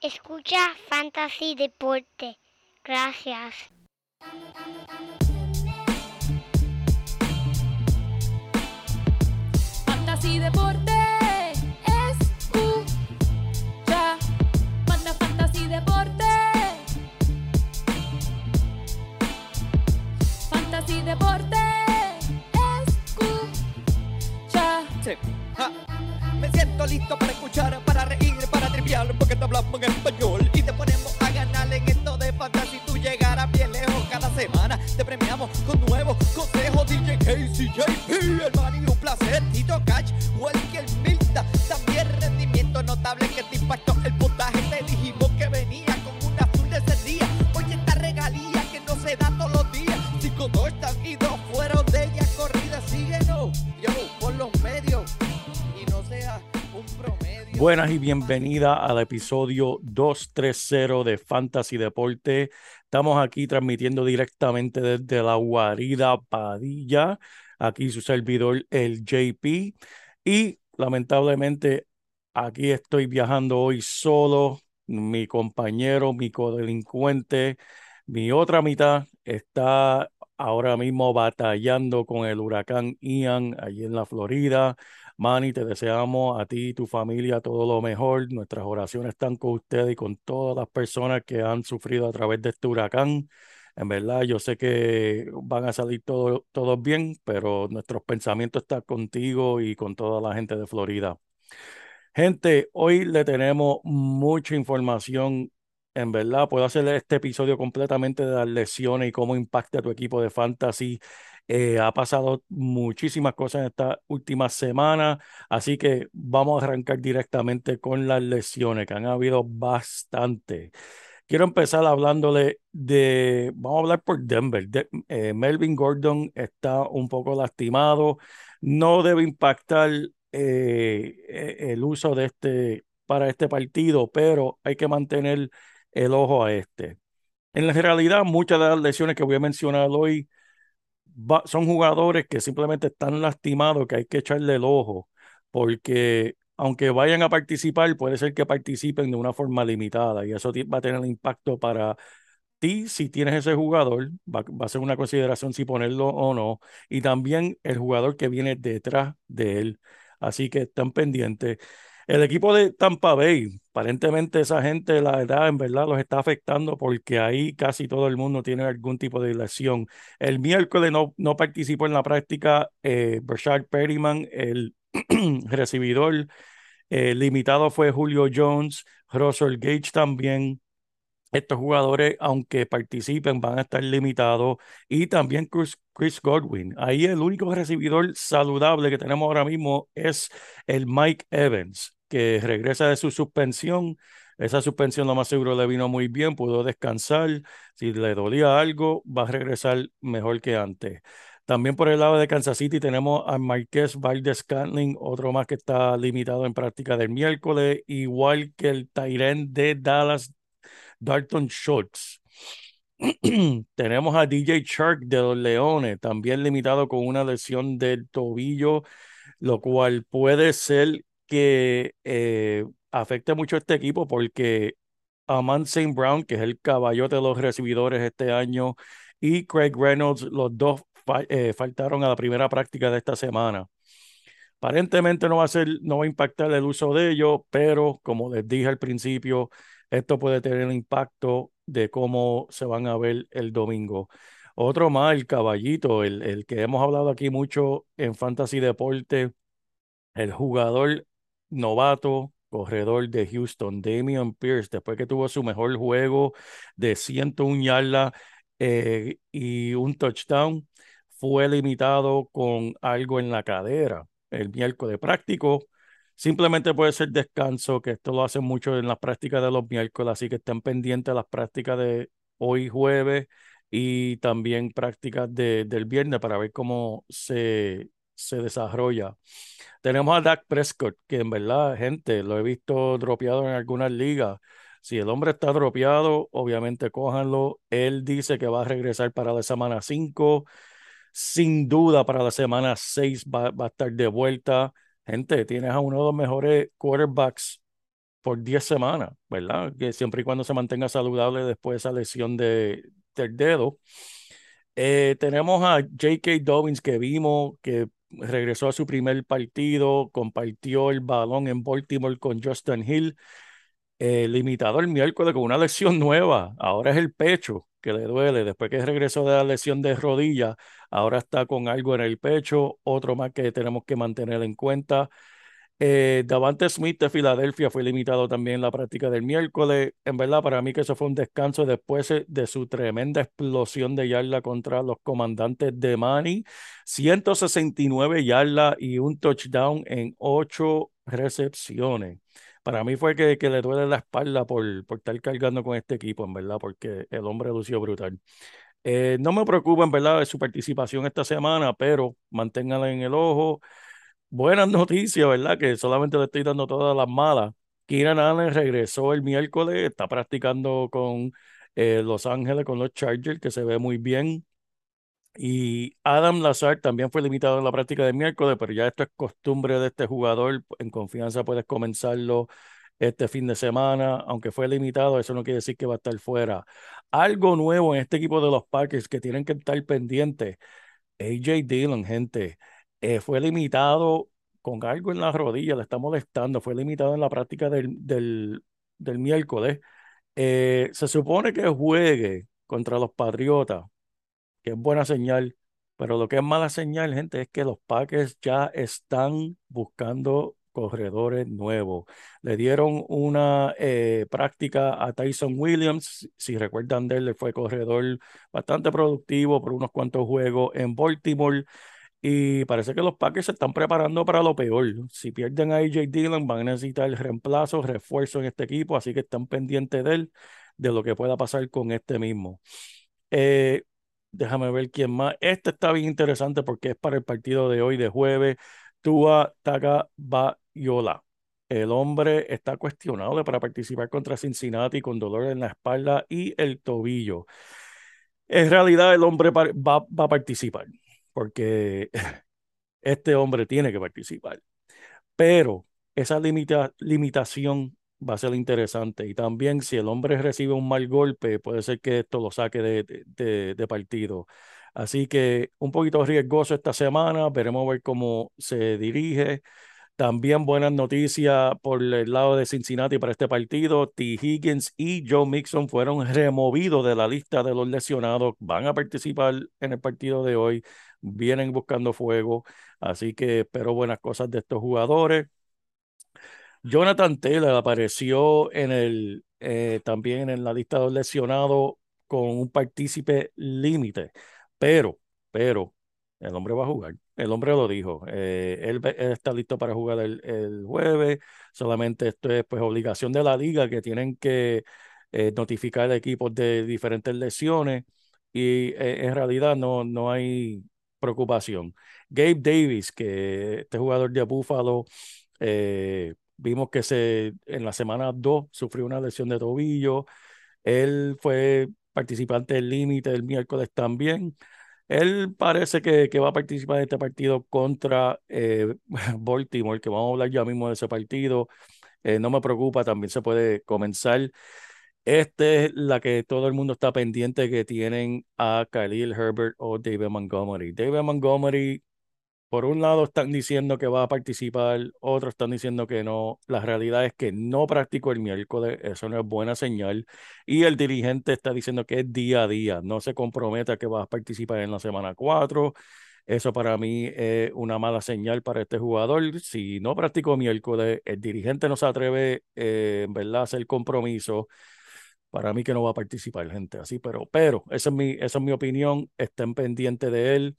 Escucha Fantasy Deporte. Gracias. Fantasy Deporte. Escucha. Manda Fantasy Deporte. Fantasy Deporte. Escucha. Sí. Me siento listo para escuchar, para reír, para triviar, porque te hablamos en español y te ponemos a ganar en esto de fantasy. Tú llegarás bien lejos cada semana. Te premiamos con nuevos consejos. DJ Casey, JP, hermano, y un placer. Tito Catch, Walker Milta. Buenas y bienvenida al episodio 230 de Fantasy Deporte. Estamos aquí transmitiendo directamente desde la guarida Padilla. Aquí su servidor, el JP. Y lamentablemente aquí estoy viajando hoy solo. Mi compañero, mi codelincuente, mi otra mitad está ahora mismo batallando con el huracán Ian allí en la Florida. Manny, te deseamos a ti y tu familia todo lo mejor. Nuestras oraciones están con ustedes y con todas las personas que han sufrido a través de este huracán. En verdad, yo sé que van a salir todo- todos bien, pero nuestros pensamientos están contigo y con toda la gente de Florida. Gente, hoy le tenemos mucha información. En verdad, puedo hacer este episodio completamente de las lesiones y cómo impacta a tu equipo de fantasy. Eh, ha pasado muchísimas cosas en esta última semana, así que vamos a arrancar directamente con las lesiones, que han habido bastante. Quiero empezar hablándole de, vamos a hablar por Denver. De- eh, Melvin Gordon está un poco lastimado, no debe impactar eh, eh, el uso de este para este partido, pero hay que mantener el ojo a este. En realidad, muchas de las lesiones que voy a mencionar hoy son jugadores que simplemente están lastimados, que hay que echarle el ojo, porque aunque vayan a participar, puede ser que participen de una forma limitada y eso va a tener impacto para ti si tienes ese jugador, va, va a ser una consideración si ponerlo o no, y también el jugador que viene detrás de él. Así que están pendientes. El equipo de Tampa Bay, aparentemente esa gente, la edad en verdad los está afectando porque ahí casi todo el mundo tiene algún tipo de lesión. El miércoles no, no participó en la práctica eh, Brashard Perryman, el recibidor eh, limitado fue Julio Jones, Russell Gage también. Estos jugadores, aunque participen, van a estar limitados. Y también Chris, Chris Godwin. Ahí el único recibidor saludable que tenemos ahora mismo es el Mike Evans, que regresa de su suspensión. Esa suspensión lo más seguro le vino muy bien, pudo descansar. Si le dolía algo, va a regresar mejor que antes. También por el lado de Kansas City tenemos a Marqués Valdez Scantling, otro más que está limitado en práctica del miércoles, igual que el Tyrant de Dallas, Dalton Schultz. Tenemos a DJ Shark de los Leones, también limitado con una lesión del tobillo, lo cual puede ser que eh, mucho a este equipo porque Amon St. Brown, que es el caballote de los recibidores este año, y Craig Reynolds, los dos eh, faltaron a la primera práctica de esta semana. Aparentemente no va a ser, no va a impactar el uso de ellos, pero como les dije al principio, esto puede tener impacto de cómo se van a ver el domingo. Otro más, el caballito, el, el que hemos hablado aquí mucho en Fantasy Deporte, el jugador novato, corredor de Houston, Damian Pierce, después que tuvo su mejor juego de 101 yardas eh, y un touchdown, fue limitado con algo en la cadera el miércoles práctico. Simplemente puede ser descanso, que esto lo hacen mucho en las prácticas de los miércoles, así que estén pendientes a las prácticas de hoy jueves y también prácticas de, del viernes para ver cómo se, se desarrolla. Tenemos a Dak Prescott, que en verdad, gente, lo he visto dropeado en algunas ligas. Si el hombre está dropeado, obviamente cójanlo. Él dice que va a regresar para la semana 5. Sin duda, para la semana 6 va, va a estar de vuelta. Gente, tienes a uno de los mejores quarterbacks por 10 semanas, ¿verdad? Que siempre y cuando se mantenga saludable después de esa lesión de, del dedo. Eh, tenemos a J.K. Dobbins que vimos que regresó a su primer partido, compartió el balón en Baltimore con Justin Hill, eh, limitado el miércoles con una lesión nueva. Ahora es el pecho que le duele. Después que regresó de la lesión de rodilla, ahora está con algo en el pecho. Otro más que tenemos que mantener en cuenta. Eh, Davante Smith de Filadelfia fue limitado también en la práctica del miércoles. En verdad, para mí que eso fue un descanso después de su tremenda explosión de yarda contra los comandantes de Mani. 169 yardas y un touchdown en ocho recepciones. Para mí fue que, que le duele la espalda por, por estar cargando con este equipo, en verdad, porque el hombre lució brutal. Eh, no me preocupa, en verdad, de su participación esta semana, pero manténgala en el ojo buenas noticias, ¿verdad? Que solamente le estoy dando todas las malas. Keenan Allen regresó el miércoles, está practicando con eh, Los Ángeles, con los Chargers, que se ve muy bien. Y Adam Lazar también fue limitado en la práctica del miércoles, pero ya esto es costumbre de este jugador. En confianza puedes comenzarlo este fin de semana, aunque fue limitado, eso no quiere decir que va a estar fuera. Algo nuevo en este equipo de los Packers que tienen que estar pendientes. AJ Dillon, gente. Eh, fue limitado con algo en la rodilla, le está molestando, fue limitado en la práctica del, del, del miércoles. Eh, se supone que juegue contra los Patriotas, que es buena señal, pero lo que es mala señal, gente, es que los Packers ya están buscando corredores nuevos. Le dieron una eh, práctica a Tyson Williams, si recuerdan de él, fue corredor bastante productivo por unos cuantos juegos en Baltimore. Y parece que los Packers se están preparando para lo peor. Si pierden a AJ Dillon, van a necesitar reemplazo, refuerzo en este equipo, así que están pendientes de él, de lo que pueda pasar con este mismo. Eh, déjame ver quién más. Este está bien interesante porque es para el partido de hoy, de jueves. Tua Tagovailoa. El hombre está cuestionable para participar contra Cincinnati con dolor en la espalda y el tobillo. En realidad, el hombre va, va a participar porque este hombre tiene que participar. Pero esa limita, limitación va a ser interesante. Y también si el hombre recibe un mal golpe, puede ser que esto lo saque de, de, partido. Así que un poquito riesgoso esta semana, veremos ver cómo se dirige. También buenas noticias por el lado de Cincinnati para este partido. T. Higgins y Joe Mixon fueron removidos de la lista de los lesionados. Van a participar en el partido de hoy vienen buscando fuego, así que espero buenas cosas de estos jugadores. Jonathan Taylor apareció en el, eh, también en la lista de lesionados con un partícipe límite, pero, pero, el hombre va a jugar. El hombre lo dijo. Eh, él, está listo para jugar el, el, jueves. Solamente esto es pues obligación de la liga que tienen que eh, notificar a equipos de diferentes lesiones y en realidad no, no hay preocupación. Gabe Davis, que este jugador de Buffalo, eh, vimos que se, en la semana 2 sufrió una lesión de tobillo. Él fue participante del límite el miércoles también. Él parece que, que, va a participar en este partido contra eh, Baltimore, que vamos a hablar ya mismo de ese partido. Eh, no me preocupa, también se puede comenzar. Esta es la que todo el mundo está pendiente que tienen a Khalil Herbert o David Montgomery. David Montgomery, por un lado están diciendo que va a participar, otros están diciendo que no. La realidad es que no practicó el miércoles, eso no es buena señal. Y el dirigente está diciendo que es día a día, no se compromete a que va a participar en la semana 4. Eso para mí es una mala señal para este jugador. Si no practicó miércoles, el dirigente no se atreve, eh, verdad, a hacer compromiso para mí que no va a participar gente así, pero, pero esa es mi, esa es mi opinión, estén pendientes de él.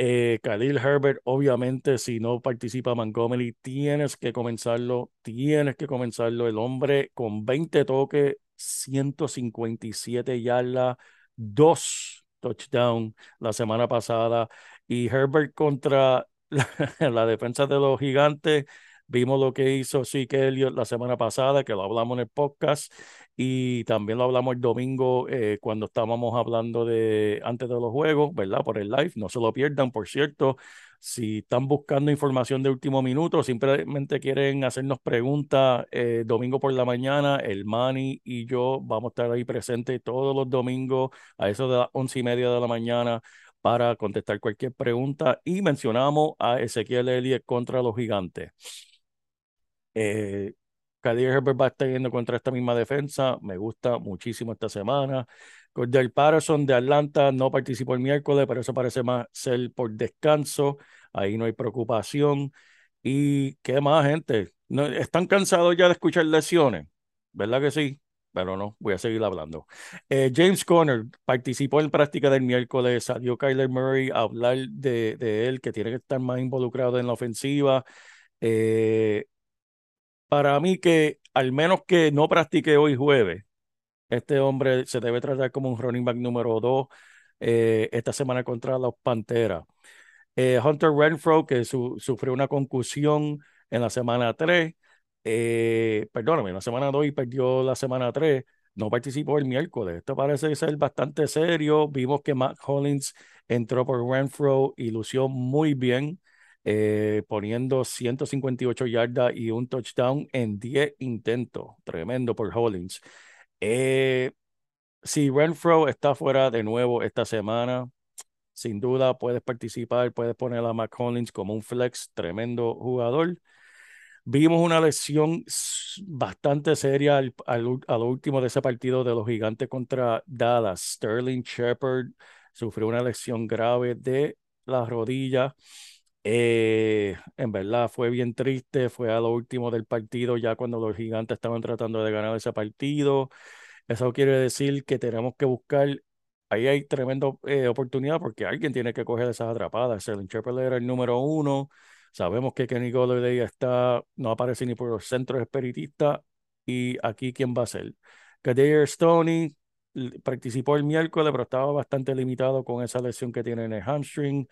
Eh, Khalil Herbert, obviamente, si no participa Montgomery, tienes que comenzarlo, tienes que comenzarlo. El hombre con 20 toques, 157 yardas, dos touchdowns la semana pasada. Y Herbert contra la, la defensa de los gigantes, Vimos lo que hizo Zeke Elliott la semana pasada, que lo hablamos en el podcast, y también lo hablamos el domingo eh, cuando estábamos hablando de antes de los juegos, ¿verdad? Por el live. No se lo pierdan, por cierto. Si están buscando información de último minuto, simplemente quieren hacernos preguntas eh, domingo por la mañana, el Manny y yo vamos a estar ahí presentes todos los domingos a eso de las once y media de la mañana para contestar cualquier pregunta y mencionamos a Ezequiel Elliott contra los gigantes. Eh, Khalil Herbert va a estar yendo contra esta misma defensa. Me gusta muchísimo esta semana. Cordell Patterson de Atlanta no participó el miércoles, pero eso parece más ser por descanso. Ahí no hay preocupación. ¿Y qué más, gente? ¿No, ¿Están cansados ya de escuchar lesiones? ¿Verdad que sí? Pero no, voy a seguir hablando. Eh, James Conner participó en práctica del miércoles. Salió Kyler Murray a hablar de, de él, que tiene que estar más involucrado en la ofensiva. Eh, para mí que al menos que no practique hoy jueves, este hombre se debe tratar como un running back número 2 eh, esta semana contra los Panteras. Eh, Hunter Renfro, que su, sufrió una concusión en la semana 3, eh, perdóname, en la semana 2 y perdió la semana 3, no participó el miércoles. Esto parece ser bastante serio. Vimos que Matt Hollins entró por Renfro y lució muy bien. Eh, poniendo 158 yardas y un touchdown en 10 intentos. Tremendo por Hollins. Eh, si Renfro está fuera de nuevo esta semana, sin duda puedes participar, puedes poner a Mac Hollins como un flex, tremendo jugador. Vimos una lesión bastante seria al, al, último de ese partido de los gigantes contra Dallas. Sterling Shepard sufrió una lesión grave de la rodilla. Eh, en verdad fue bien triste, fue a lo último del partido, ya cuando los gigantes estaban tratando de ganar ese partido. Eso quiere decir que tenemos que buscar, ahí hay tremenda eh, oportunidad porque alguien tiene que coger esas atrapadas. El Shepard era el número uno, sabemos que Kenny Golladay está, no aparece ni por los centros espiritistas y aquí quién va a ser. Kadir Stoney participó el miércoles, pero estaba bastante limitado con esa lesión que tiene en el hamstring.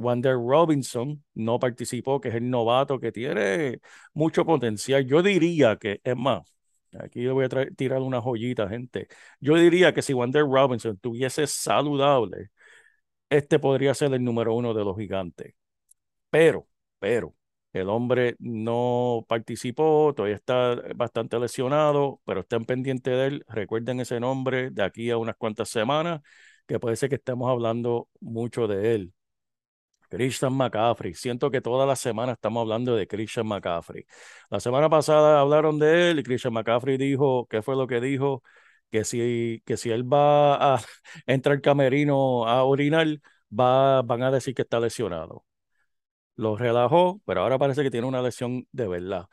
Wander Robinson no participó, que es el novato que tiene mucho potencial. Yo diría que, es más, aquí le voy a tirar una joyita, gente. Yo diría que si Wander Robinson tuviese saludable, este podría ser el número uno de los gigantes. Pero, pero, el hombre no participó, todavía está bastante lesionado, pero estén pendientes de él. Recuerden ese nombre de aquí a unas cuantas semanas, que puede ser que estemos hablando mucho de él. Christian McCaffrey. Siento que toda la semana estamos hablando de Christian McCaffrey. La semana pasada hablaron de él y Christian McCaffrey dijo, ¿qué fue lo que dijo? Que si, que si él va a entrar al camerino a orinar, va, van a decir que está lesionado. Lo relajó, pero ahora parece que tiene una lesión de verdad.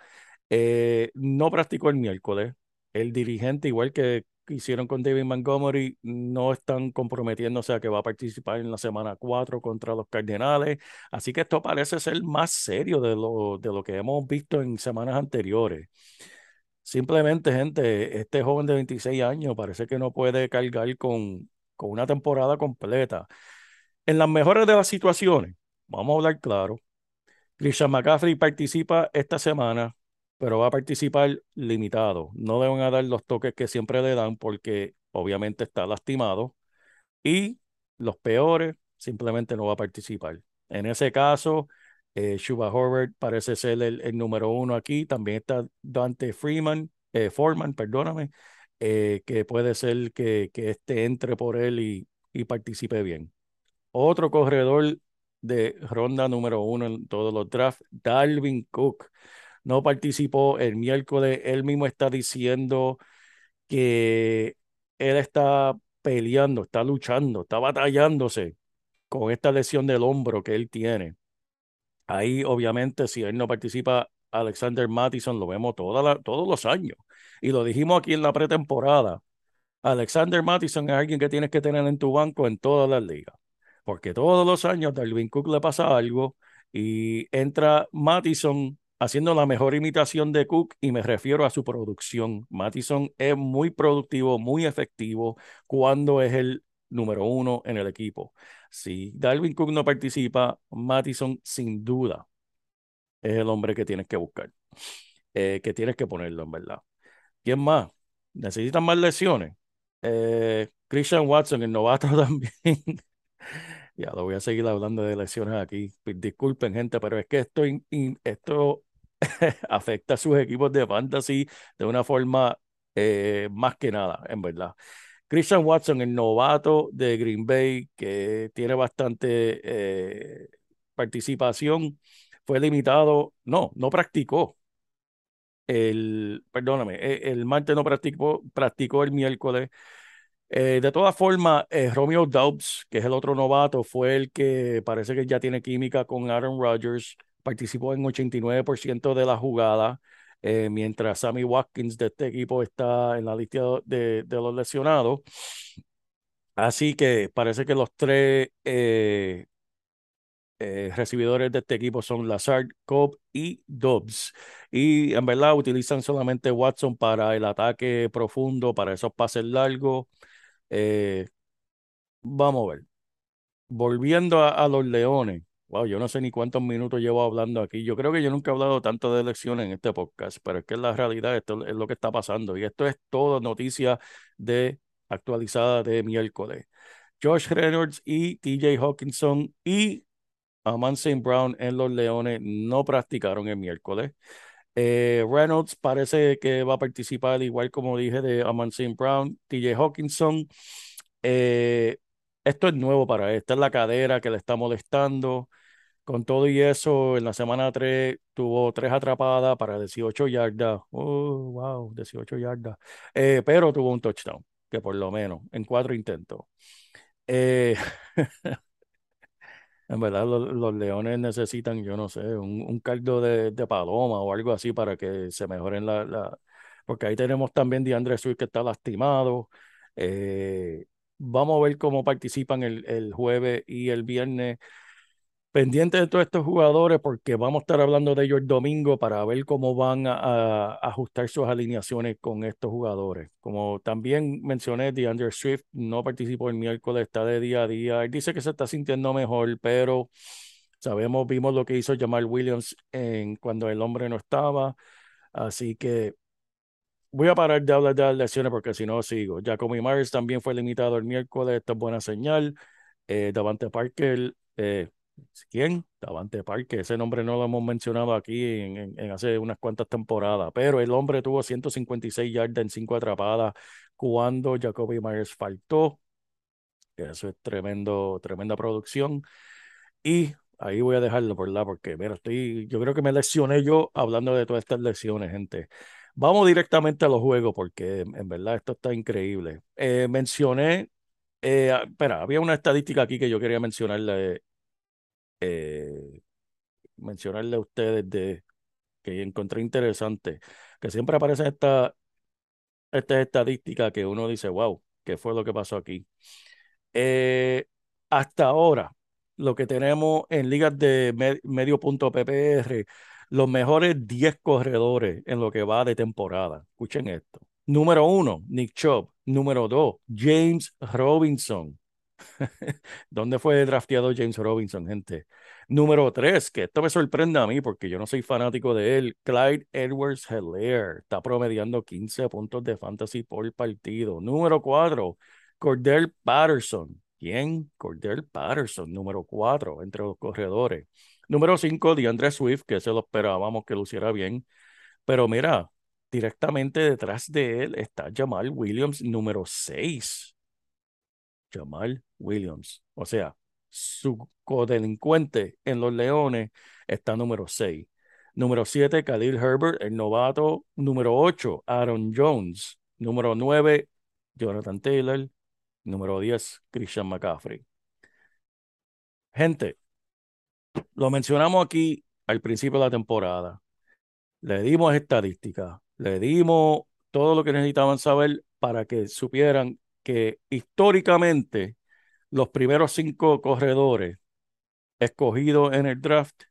Eh, no practicó el miércoles. El dirigente, igual que hicieron con David Montgomery no están comprometiéndose a que va a participar en la semana 4 contra los Cardenales. Así que esto parece ser más serio de lo, de lo que hemos visto en semanas anteriores. Simplemente, gente, este joven de 26 años parece que no puede cargar con, con una temporada completa. En las mejores de las situaciones, vamos a hablar claro, Christian McCaffrey participa esta semana pero va a participar limitado. No le van a dar los toques que siempre le dan porque obviamente está lastimado. Y los peores simplemente no va a participar. En ese caso, eh, Shuba Horvath parece ser el, número uno aquí. También está Dante Freeman, eh, Foreman, perdóname, eh, que puede ser que, que este entre por él y, y participe bien. Otro corredor de ronda número uno en todos los drafts, Dalvin Cook no participó el miércoles. Él mismo está diciendo que él está peleando, está luchando, está batallándose con esta lesión del hombro que él tiene. Ahí, obviamente, si él no participa, Alexander Mattison lo vemos todos los años. Y lo dijimos aquí en la pretemporada. Alexander Mattison es alguien que tienes que tener en tu banco en todas las ligas. Porque todos los años a Dalvin Cook le pasa algo y entra Mattison haciendo la mejor imitación de Cook y me refiero a su producción. Mattison es muy productivo, muy efectivo cuando es el número uno en el equipo. Si Dalvin Cook no participa, Mattison sin duda es el hombre que tienes que buscar, eh, que tienes que ponerlo en verdad. ¿Quién más? ¿Necesitan más lesiones? Eh, Christian Watson, el novato también. Ya lo voy a seguir hablando de lesiones aquí. Disculpen, gente, pero es que esto, esto afecta a sus equipos de fantasy de una forma eh, más que nada, en verdad. Christian Watson, el novato de Green Bay, que tiene bastante eh, participación, fue limitado, no, no practicó. El, perdóname, e, el, martes no practicó, practicó el miércoles. Eh, de todas formas, eh, Romeo Dobbs, que es el otro novato, fue el que parece que ya tiene química con Aaron Rodgers, participó en 89% de la jugada, eh, mientras Sammy Watkins de este equipo está en la lista de, los lesionados. Así que parece que los tres eh, recibidores de este equipo son Lazard, Cobb y Dobbs. Y en verdad utilizan solamente Watson para el ataque profundo, para esos pases largos. Eh, vamos a ver. Volviendo a, los Leones. Wow, yo no sé ni cuántos minutos llevo hablando aquí. Yo creo que yo nunca he hablado tanto de elecciones en este podcast, pero es que en la realidad esto es lo que está pasando. Y esto es todo noticia de actualizada de miércoles. Josh Reynolds y TJ Hawkinson y Amon St. Brown en los Leones no practicaron el miércoles. Eh, Reynolds parece que va a participar, igual como dije, de Amon St. Brown, TJ Hawkinson. Eh, esto es nuevo para él. Esta es la cadera que le está molestando. Con todo y eso, en la semana 3 tuvo tres atrapadas para 18 yardas. Oh, wow, 18 yardas. Eh, pero tuvo un touchdown, que por lo menos en cuatro intentos. Eh, En verdad, los, leones necesitan, yo no sé, un, un caldo de, de, paloma o algo así para que se mejoren la, la... Porque ahí tenemos también DeAndre Swift que está lastimado. Eh, vamos a ver cómo participan el, el jueves y el viernes pendiente de todos estos jugadores porque vamos a estar hablando de ellos el domingo para ver cómo van a, ajustar sus alineaciones con estos jugadores. Como también mencioné, DeAndre Swift no participó el miércoles, está de día a día. Él dice que se está sintiendo mejor, pero sabemos, vimos lo que hizo Jamal Williams en, cuando el hombre no estaba. Así que voy a parar de hablar de las lesiones porque si no sigo. Jacoby Myers también fue limitado el miércoles, esto es buena señal. Eh, Davante Parker eh, ¿Quién? Davante Parque. Ese nombre no lo hemos mencionado aquí en, en, hace unas cuantas temporadas, pero el hombre tuvo 156 yardas en cinco atrapadas cuando Jacoby Myers faltó. Eso es tremendo, tremenda producción. Y ahí voy a dejarlo, ¿verdad? Porque, mira, estoy, yo creo que me lesioné yo hablando de todas estas lesiones, gente. Vamos directamente a los juegos porque en verdad esto está increíble. Eh, mencioné, eh, espera, había una estadística aquí que yo quería mencionarle eh, mencionarle a ustedes de que encontré interesante, que siempre aparecen estas esta estadísticas que uno dice, wow, ¿qué fue lo que pasó aquí? Hasta ahora, lo que tenemos en ligas de medio punto PPR, los mejores 10 corredores en lo que va de temporada. Escuchen esto. Número uno, Nick Chubb. Número dos, James Robinson. ¿Dónde fue drafteado James Robinson, gente? Número 3, que esto me sorprende a mí porque yo no soy fanático de él. Clyde Edwards Heller está promediando 15 puntos de fantasy por partido. Número 4, Cordell Patterson. ¿Quién? Cordell Patterson, número 4 entre los corredores. Número 5, DeAndre Swift, que se lo esperábamos que luciera bien. Pero mira, directamente detrás de él está Jamal Williams, número 6. Jamal Williams. O sea, su codelincuente en los Leones está número 6. Número 7, Khalil Herbert, el novato. Número 8, Aaron Jones. Número 9, Jonathan Taylor. Número 10, Christian McCaffrey. Gente, lo mencionamos aquí al principio de la temporada. Le dimos estadísticas, le dimos todo lo que necesitaban saber para que supieran que históricamente los primeros cinco corredores escogidos en el draft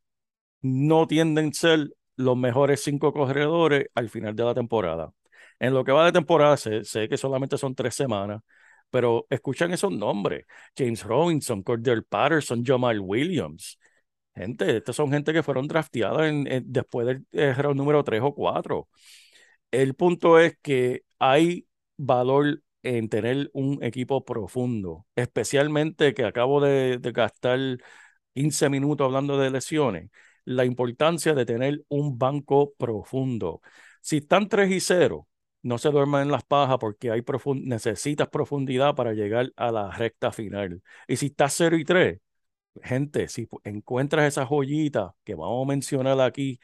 no tienden a ser los mejores cinco corredores al final de la temporada. En lo que va de temporada, sé, que solamente son tres semanas, pero escuchan esos nombres: James Robinson, Cordell Patterson, Jamal Williams. Gente, estos son gente que fueron drafteadas después del round número tres o cuatro. El punto es que hay valor en tener un equipo profundo, especialmente que acabo de, de gastar 15 minutos hablando de lesiones, la importancia de tener un banco profundo. Si están 3 y 0, no se duerman en las pajas porque hay profund necesitas profundidad para llegar a la recta final. Y si estás 0 y 3, gente, si encuentras esa joyita que vamos a mencionar aquí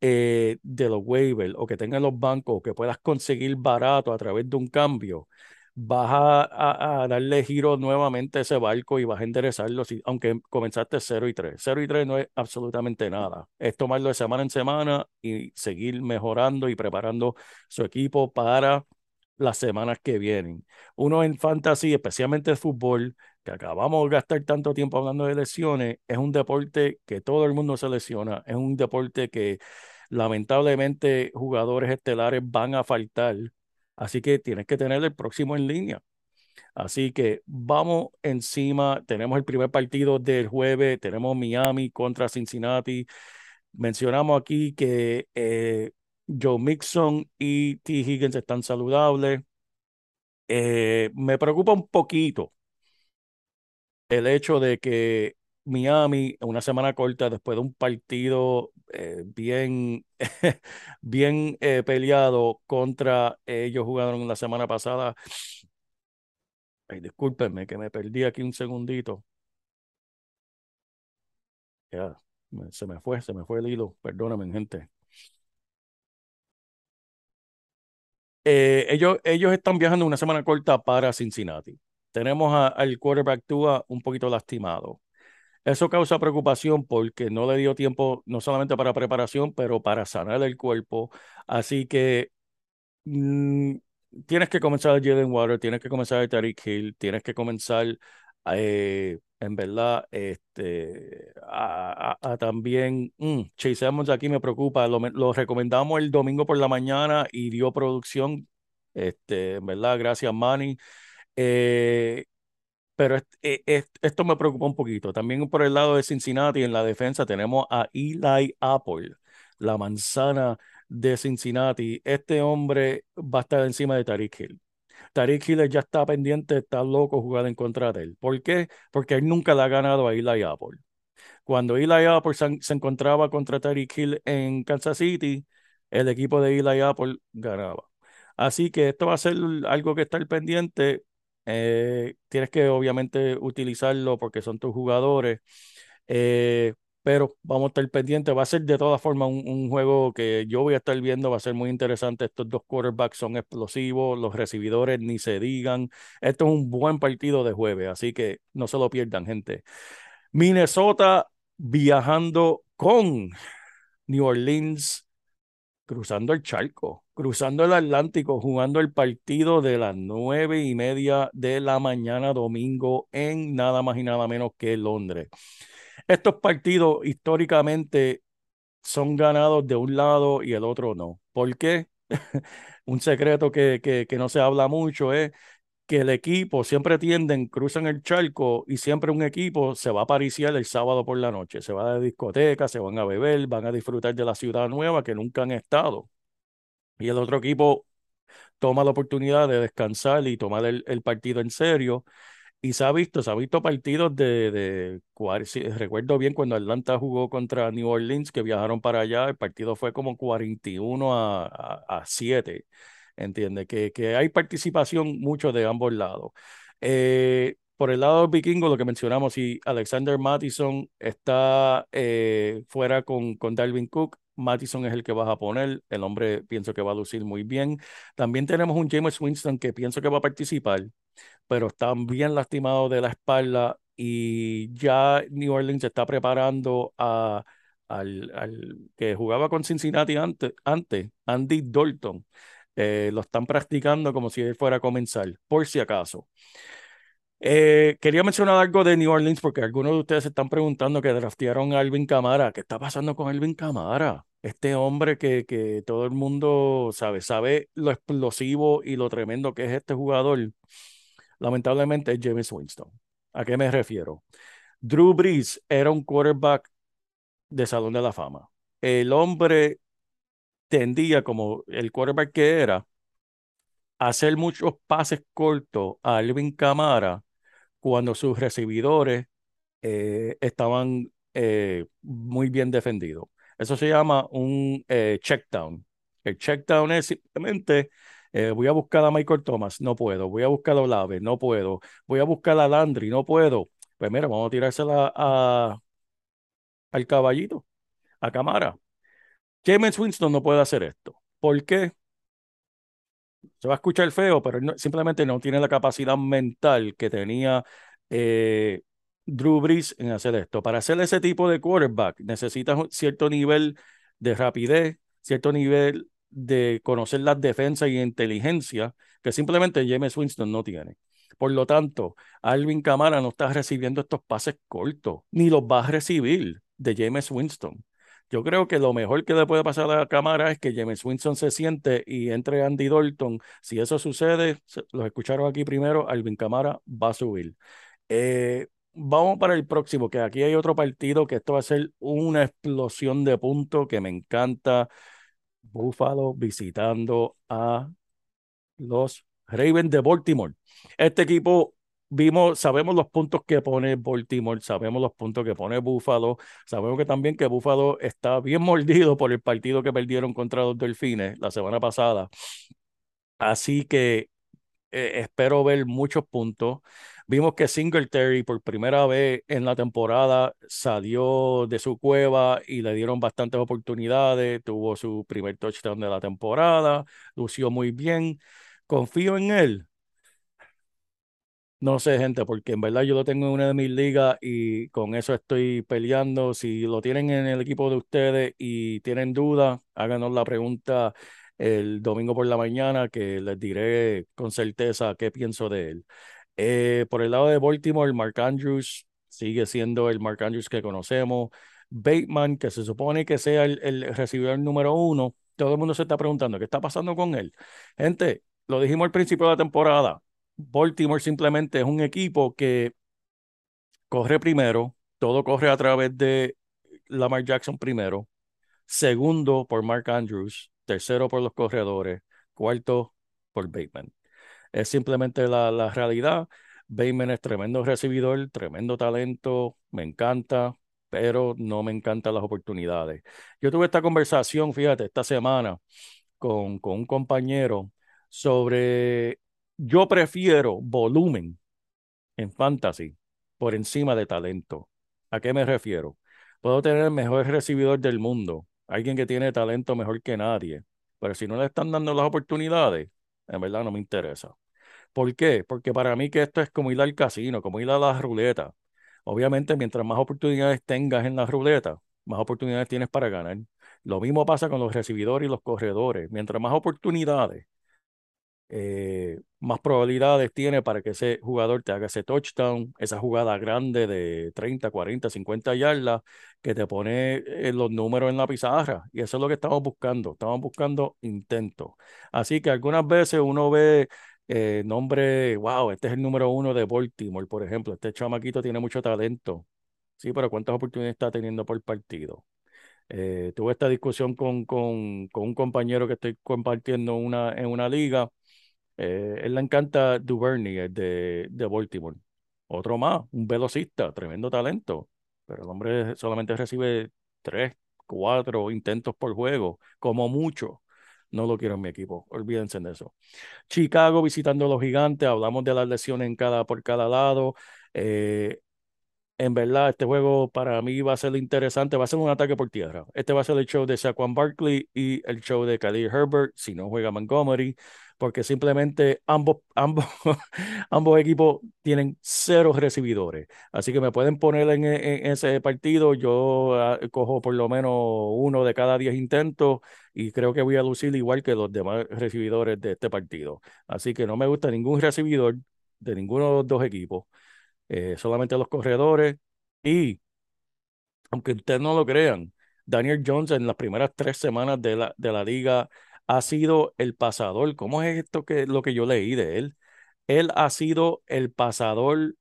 eh, de los waivers o que tengan los bancos, que puedas conseguir barato a través de un cambio, vas a, a, darle giro nuevamente a ese barco y vas a enderezarlo, si, aunque comenzaste 0 y 3. 0 y 3 no es absolutamente nada. Es tomarlo de semana en semana y seguir mejorando y preparando su equipo para las semanas que vienen. Uno en fantasy, especialmente el fútbol, que acabamos de gastar tanto tiempo hablando de lesiones, es un deporte que todo el mundo se lesiona, es un deporte que lamentablemente jugadores estelares van a faltar Así que tienes que tener el próximo en línea. Así que vamos encima. Tenemos el primer partido del jueves. Tenemos Miami contra Cincinnati. Mencionamos aquí que eh, Joe Mixon y T. Higgins están saludables. Eh, me preocupa un poquito el hecho de que Miami, una semana corta después de un partido eh, bien, bien eh, peleado contra ellos jugaron la semana pasada. Ay, discúlpenme que me perdí aquí un segundito. Ya, se me fue, se me fue el hilo. Perdóname, gente. Eh, ellos, ellos están viajando una semana corta para Cincinnati. Tenemos al quarterback Tua un poquito lastimado. Eso causa preocupación porque no le dio tiempo no solamente para preparación, pero para sanar el cuerpo. Así que mm, tienes que comenzar el Jalen Water, tienes que comenzar el Tariq Hill, tienes que comenzar eh, en verdad este, a, también mm, Chase Edmonds aquí me preocupa. Lo, recomendamos el domingo por la mañana y dio producción. Este, en verdad, gracias Manny. Eh, pero e, esto me preocupa un poquito. También por el lado de Cincinnati, en la defensa, tenemos a Eli Apple, la manzana de Cincinnati. Este hombre va a estar encima de Tariq Hill. Tariq Hill ya está pendiente, está loco jugar en contra de él. ¿Por qué? Porque él nunca le ha ganado a Eli Apple. Cuando Eli Apple se, encontraba contra Tariq Hill en Kansas City, el equipo de Eli Apple ganaba. Así que esto va a ser algo que está pendiente eh, tienes que obviamente utilizarlo porque son tus jugadores. Eh, pero vamos a estar pendientes. Va a ser de todas formas un, juego que yo voy a estar viendo. Va a ser muy interesante. Estos dos quarterbacks son explosivos. Los recibidores ni se digan. Esto es un buen partido de jueves. Así que no se lo pierdan, gente. Minnesota viajando con New Orleans cruzando el charco, cruzando el Atlántico, jugando el partido de las nueve y media de la mañana domingo en nada más y nada menos que Londres. Estos partidos históricamente son ganados de un lado y el otro no. ¿Por qué? un secreto que, que, que no se habla mucho es que el equipo siempre tienden, cruzan el charco y siempre un equipo se va a pariciar el sábado por la noche, se va a discoteca, se van a beber, van a disfrutar de la ciudad nueva que nunca han estado. Y el otro equipo toma la oportunidad de descansar y tomar el, partido en serio. Y se ha visto, se ha visto partidos de, de, recuerdo bien cuando Atlanta jugó contra New Orleans, que viajaron para allá, el partido fue como 41 a, a, a 7 entiende que, que hay participación mucho de ambos lados. Eh, por el lado vikingo, lo que mencionamos, si Alexander Mattison está eh, fuera con, con Dalvin Cook, Mattison es el que vas a poner. El hombre pienso que va a lucir muy bien. También tenemos un James Winston que pienso que va a participar, pero está bien lastimado de la espalda y ya New Orleans está preparando a, al, al que jugaba con Cincinnati antes, antes Andy Dalton. Eh, lo están practicando como si él fuera a comenzar, por si acaso. Eh, quería mencionar algo de New Orleans porque algunos de ustedes se están preguntando que draftearon a Alvin Camara. ¿Qué está pasando con Alvin Camara? Este hombre que, que todo el mundo sabe, sabe lo explosivo y lo tremendo que es este jugador. Lamentablemente es James Winston. ¿A qué me refiero? Drew Brees era un quarterback de Salón de la Fama. El hombre tendía, como el quarterback que era, hacer muchos pases cortos a Alvin Kamara cuando sus recibidores eh, estaban eh, muy bien defendidos. Eso se llama un eh, check down. El check down es simplemente voy a buscar a Michael Thomas, no puedo. Voy a buscar a Olave, no puedo. Voy a buscar a Landry, no puedo. Pues mira, vamos a tirársela a, al caballito, a Camara. James Winston no puede hacer esto. ¿Por qué? Se va a escuchar feo, pero simplemente no tiene la capacidad mental que tenía eh, Drew Brees en hacer esto. Para hacer ese tipo de quarterback necesitas cierto nivel de rapidez, cierto nivel de conocer las defensas y inteligencia que simplemente James Winston no tiene. Por lo tanto, Alvin Kamara no está recibiendo estos pases cortos, ni los va a recibir de James Winston. Yo creo que lo mejor que le puede pasar a la cámara es que James Winston se siente y entre Andy Dalton. Si eso sucede, los escucharon aquí primero, Alvin Kamara va a subir. Eh, vamos para el próximo, que aquí hay otro partido que esto va a ser una explosión de puntos que me encanta. Buffalo visitando a los Ravens de Baltimore. Este equipo, vimos, sabemos los puntos que pone Baltimore, sabemos los puntos que pone Buffalo, sabemos que también que Buffalo está bien mordido por el partido que perdieron contra los Delfines la semana pasada. Así que eh, espero ver muchos puntos. Vimos que Singletary por primera vez en la temporada salió de su cueva y le dieron bastantes oportunidades. Tuvo su primer touchdown de la temporada, lució muy bien. Confío en él. No sé, gente, porque en verdad yo lo tengo en una de mis ligas y con eso estoy peleando. Si lo tienen en el equipo de ustedes y tienen dudas, háganos la pregunta el domingo por la mañana que les diré con certeza qué pienso de él. Eh, por el lado de Baltimore, Mark Andrews sigue siendo el Mark Andrews que conocemos. Bateman, que se supone que sea el, el recibidor número uno, todo el mundo se está preguntando qué está pasando con él. Gente, lo dijimos al principio de la temporada. Baltimore simplemente es un equipo que corre primero, todo corre a través de Lamar Jackson primero, segundo por Mark Andrews, tercero por los corredores, cuarto por Bateman. Es simplemente la, la realidad. Bateman es tremendo recibidor, tremendo talento, me encanta, pero no me encantan las oportunidades. Yo tuve esta conversación, fíjate, esta semana con, con un compañero sobre, yo prefiero volumen en fantasy por encima de talento. ¿A qué me refiero? Puedo tener el mejor recibidor del mundo, alguien que tiene talento mejor que nadie, pero si no le están dando las oportunidades, en verdad no me interesa. ¿Por qué? Porque para mí que esto es como ir al casino, como ir a la ruleta. Obviamente, mientras más oportunidades tengas en la ruleta, más oportunidades tienes para ganar. Lo mismo pasa con los recibidores y los corredores. Mientras más oportunidades, eh, más probabilidades tiene para que ese jugador te haga ese touchdown, esa jugada grande de 30, 40, 50 yardas que te pone eh, los números en la pizarra. Y eso es lo que estamos buscando. Estamos buscando intentos. Así que algunas veces uno ve eh, nombre, wow, este es el número uno de Baltimore, por ejemplo. Este chamaquito tiene mucho talento. Sí, pero ¿cuántas oportunidades está teniendo por partido? Eh, tuve esta discusión con, con, con un compañero que estoy compartiendo una, en una liga. Eh, él le encanta Duvernay, de, de Baltimore. Otro más, un velocista, tremendo talento. Pero el hombre solamente recibe tres, cuatro intentos por juego, como mucho. No lo quiero en mi equipo, olvídense de eso. Chicago visitando a los gigantes, hablamos de las lesiones en cada, por cada lado. Eh, en verdad, este juego para mí va a ser interesante, va a ser un ataque por tierra. Este va a ser el show de Saquon Barkley y el show de Khalil Herbert, si no juega Montgomery, porque simplemente ambos, ambos, ambos equipos tienen cero recibidores. Así que me pueden poner en, ese partido, yo uh, cojo por lo menos uno de cada diez intentos y creo que voy a lucir igual que los demás recibidores de este partido. Así que no me gusta ningún recibidor de ninguno de los dos equipos eh, solamente los corredores. Y, aunque ustedes no lo crean, Daniel Jones en las primeras tres semanas de la, de la liga ha sido el pasador. ¿Cómo es esto que lo que yo leí de él? Él ha sido el pasador,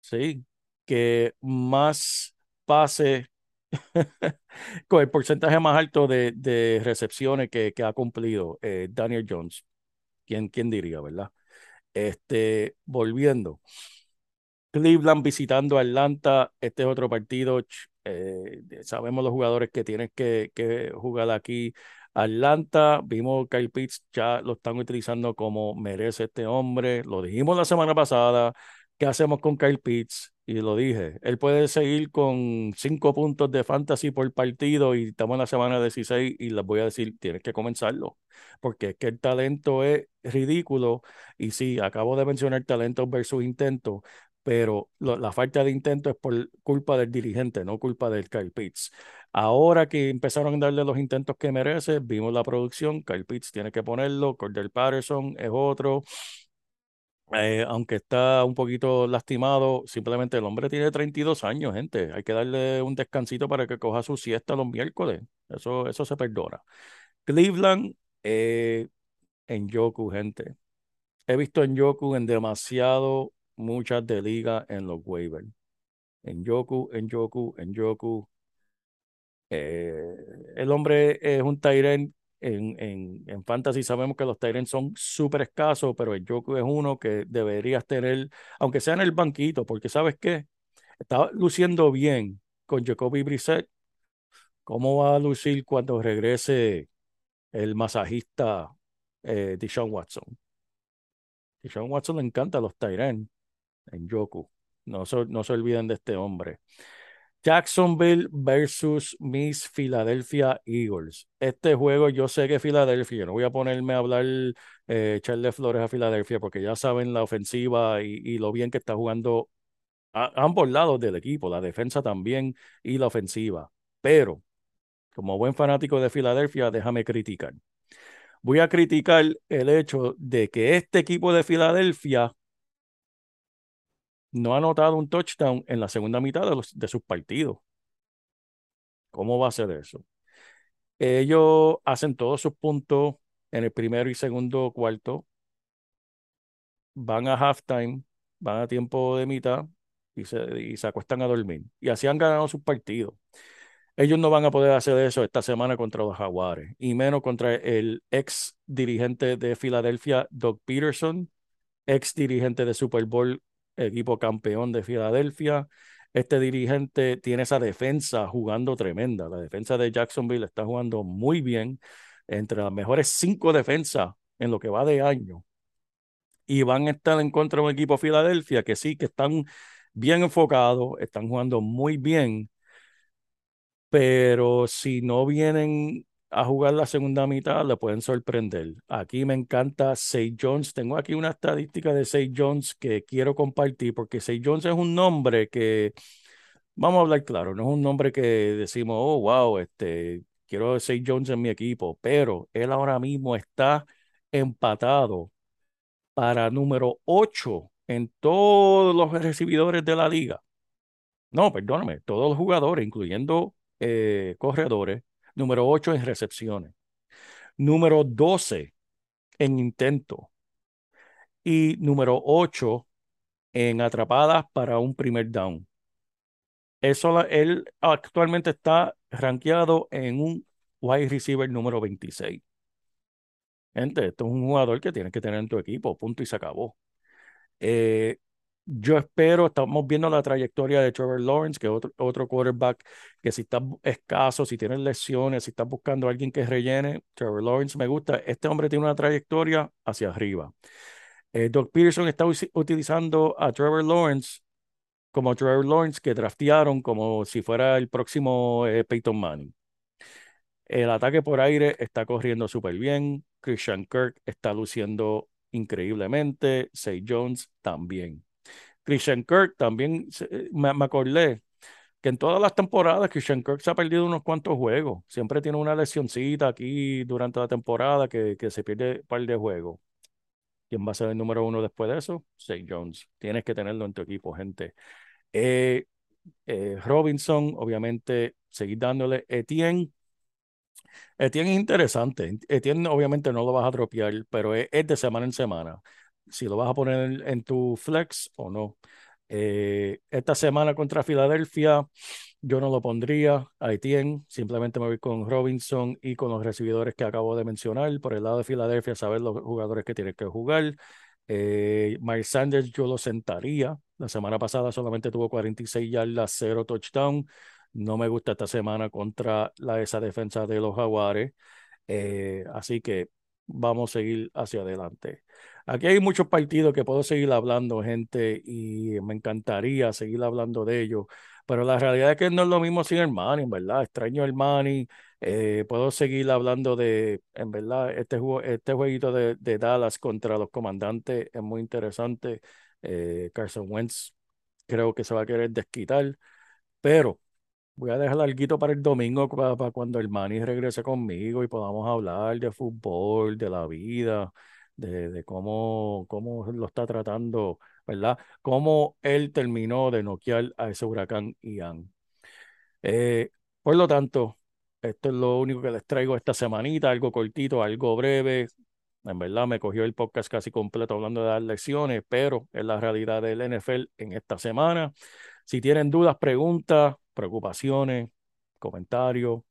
sí, que más pase con el porcentaje más alto de, de recepciones que, que ha cumplido eh, Daniel Jones. ¿Quién, quién diría, verdad? Este, volviendo. Cleveland visitando Atlanta, este es otro partido. eh, sabemos los jugadores que tienen que, que jugar aquí. Atlanta, vimos Kyle Pitts, ya lo están utilizando como merece este hombre. Lo dijimos la semana pasada. ¿Qué hacemos con Kyle Pitts? Y lo dije, él puede seguir con cinco puntos de fantasy por partido y estamos en la semana 16 y les voy a decir, tienes que comenzarlo, porque es que el talento es ridículo y sí, acabo de mencionar talento versus intento, pero la falta de intento es por culpa del dirigente, no culpa del Kyle Pitts. Ahora que empezaron a darle los intentos que merece, vimos la producción, Kyle Pitts tiene que ponerlo, Cordell Patterson es otro. Eh, aunque está un poquito lastimado, simplemente el hombre tiene 32 años, gente. Hay que darle un descansito para que coja su siesta los miércoles. Eso, eso se perdona. Cleveland, eh, en Yoku, gente. He visto en Yoku en demasiado muchas de liga en los waivers. En Yoku, en Yoku, en Yoku. Eh, el hombre es un Tyrant en, en, en, Fantasy sabemos que los Tyrants son súper escasos, pero el Joku es uno que deberías tener, aunque sea en el banquito, porque ¿sabes qué? Está luciendo bien con Jacoby Brissett. ¿Cómo va a lucir cuando regrese el masajista eh, Deshaun Watson? Deshaun Watson le encanta a los Tyrants en Joku. No se, no se olviden de este hombre. Jacksonville versus Miss Philadelphia Eagles. Este juego yo sé que Filadelfia, no voy a ponerme a hablar, eh, echarle flores a Filadelfia porque ya saben la ofensiva y, y lo bien que está jugando a, a, ambos lados del equipo, la defensa también y la ofensiva. Pero como buen fanático de Filadelfia, déjame criticar. Voy a criticar el hecho de que este equipo de Filadelfia no ha anotado un touchdown en la segunda mitad de, sus partidos. ¿Cómo va a ser eso? Ellos hacen todos sus puntos en el primero y segundo cuarto, van a halftime, van a tiempo de mitad y se, y se acuestan a dormir. Y así han ganado sus partidos. Ellos no van a poder hacer eso esta semana contra los Jaguares, y menos contra el ex dirigente de Filadelfia, Doug Peterson, ex dirigente de Super Bowl equipo campeón de Filadelfia. Este dirigente tiene esa defensa jugando tremenda. La defensa de Jacksonville está jugando muy bien, entre las mejores cinco defensas en lo que va de año. Y van a estar en contra de un equipo Filadelfia que sí, que están bien enfocados, están jugando muy bien, pero si no vienen a jugar la segunda mitad, le pueden sorprender. Aquí me encanta Say Jones. Tengo aquí una estadística de Say Jones que quiero compartir porque Say Jones es un nombre que, vamos a hablar claro, no es un nombre que decimos, oh, wow, este, quiero Say Jones en mi equipo, pero él ahora mismo está empatado para número 8 en todos los recibidores de la liga. No, perdóname, todos los jugadores, incluyendo eh, corredores, número 8 en recepciones, número 12 en intento y número 8 en atrapadas para un primer down. Eso, él actualmente está rankeado en un wide receiver número 26. Gente, esto es un jugador que tienes que tener en tu equipo, punto y se acabó. Eh, yo espero, estamos viendo la trayectoria de Trevor Lawrence, que es otro, otro quarterback que si está escaso, si tiene lesiones, si está buscando a alguien que rellene, Trevor Lawrence me gusta. Este hombre tiene una trayectoria hacia arriba. Eh, Doug Peterson está utilizando a Trevor Lawrence como Trevor Lawrence que draftearon como si fuera el próximo eh, Peyton Manning. El ataque por aire está corriendo súper bien. Christian Kirk está luciendo increíblemente. Say Jones también. Christian Kirk también me, me, acordé que en todas las temporadas Christian Kirk se ha perdido unos cuantos juegos. Siempre tiene una lesioncita aquí durante la temporada que, que se pierde un par de juegos. ¿Quién va a ser el número uno después de eso? Say Jones. Tienes que tenerlo en tu equipo, gente. Eh, eh, Robinson, obviamente, seguir dándole. Etienne. Etienne es interesante. Etienne, obviamente, no lo vas a dropear, pero es, es de semana en semana si lo vas a poner en, tu flex o no. Eh, esta semana contra Filadelfia yo no lo pondría a simplemente me voy con Robinson y con los recibidores que acabo de mencionar. Por el lado de Filadelfia, saber los jugadores que tienen que jugar. Eh, Miles Sanders yo lo sentaría. La semana pasada solamente tuvo 46 yardas, 0 touchdown. No me gusta esta semana contra la, esa defensa de los Jaguares. Eh, así que vamos a seguir hacia adelante. Aquí hay muchos partidos que puedo seguir hablando, gente, y me encantaría seguir hablando de ellos, pero la realidad es que no es lo mismo sin el Manning, ¿verdad? Extraño Manning, eh, puedo seguir hablando de, en verdad, este, juego, este jueguito de, Dallas contra los comandantes es muy interesante. Eh, Carson Wentz creo que se va a querer desquitar, pero voy a dejar algo para el domingo para, cuando el Manning regrese conmigo y podamos hablar de fútbol, de la vida de, de cómo, cómo lo está tratando, ¿verdad? Cómo él terminó de noquear a ese huracán Ian. Eh, por lo tanto, esto es lo único que les traigo esta semanita, algo cortito, algo breve. En verdad me cogió el podcast casi completo hablando de las lecciones, pero es la realidad del NFL en esta semana. Si tienen dudas, preguntas, preocupaciones, comentarios,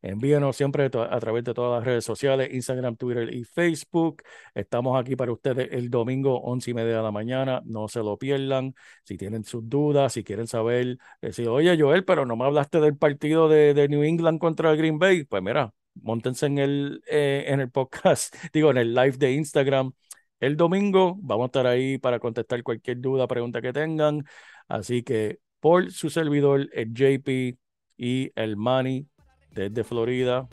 Envíenos siempre a través de todas las redes sociales, Instagram, Twitter y Facebook. Estamos aquí para ustedes el domingo, once y media de la mañana. No se lo pierdan. Si tienen sus dudas, si quieren saber, decir, oye, Joel, pero no me hablaste del partido de, New England contra Green Bay. Pues mira, montense en el, eh, en el podcast, digo, en el live de Instagram. El domingo vamos a estar ahí para contestar cualquier duda, pregunta que tengan. Así que por su servidor, el JP y el Manny, desde Florida.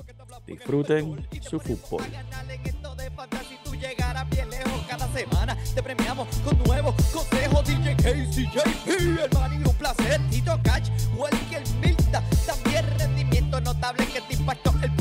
Disfruten su fútbol. Cada semana te premiamos con nuevos consejos. DJ KCJP, hermano, un placer. Tito Catch, Welker Milta, también rendimiento notable que te impactó el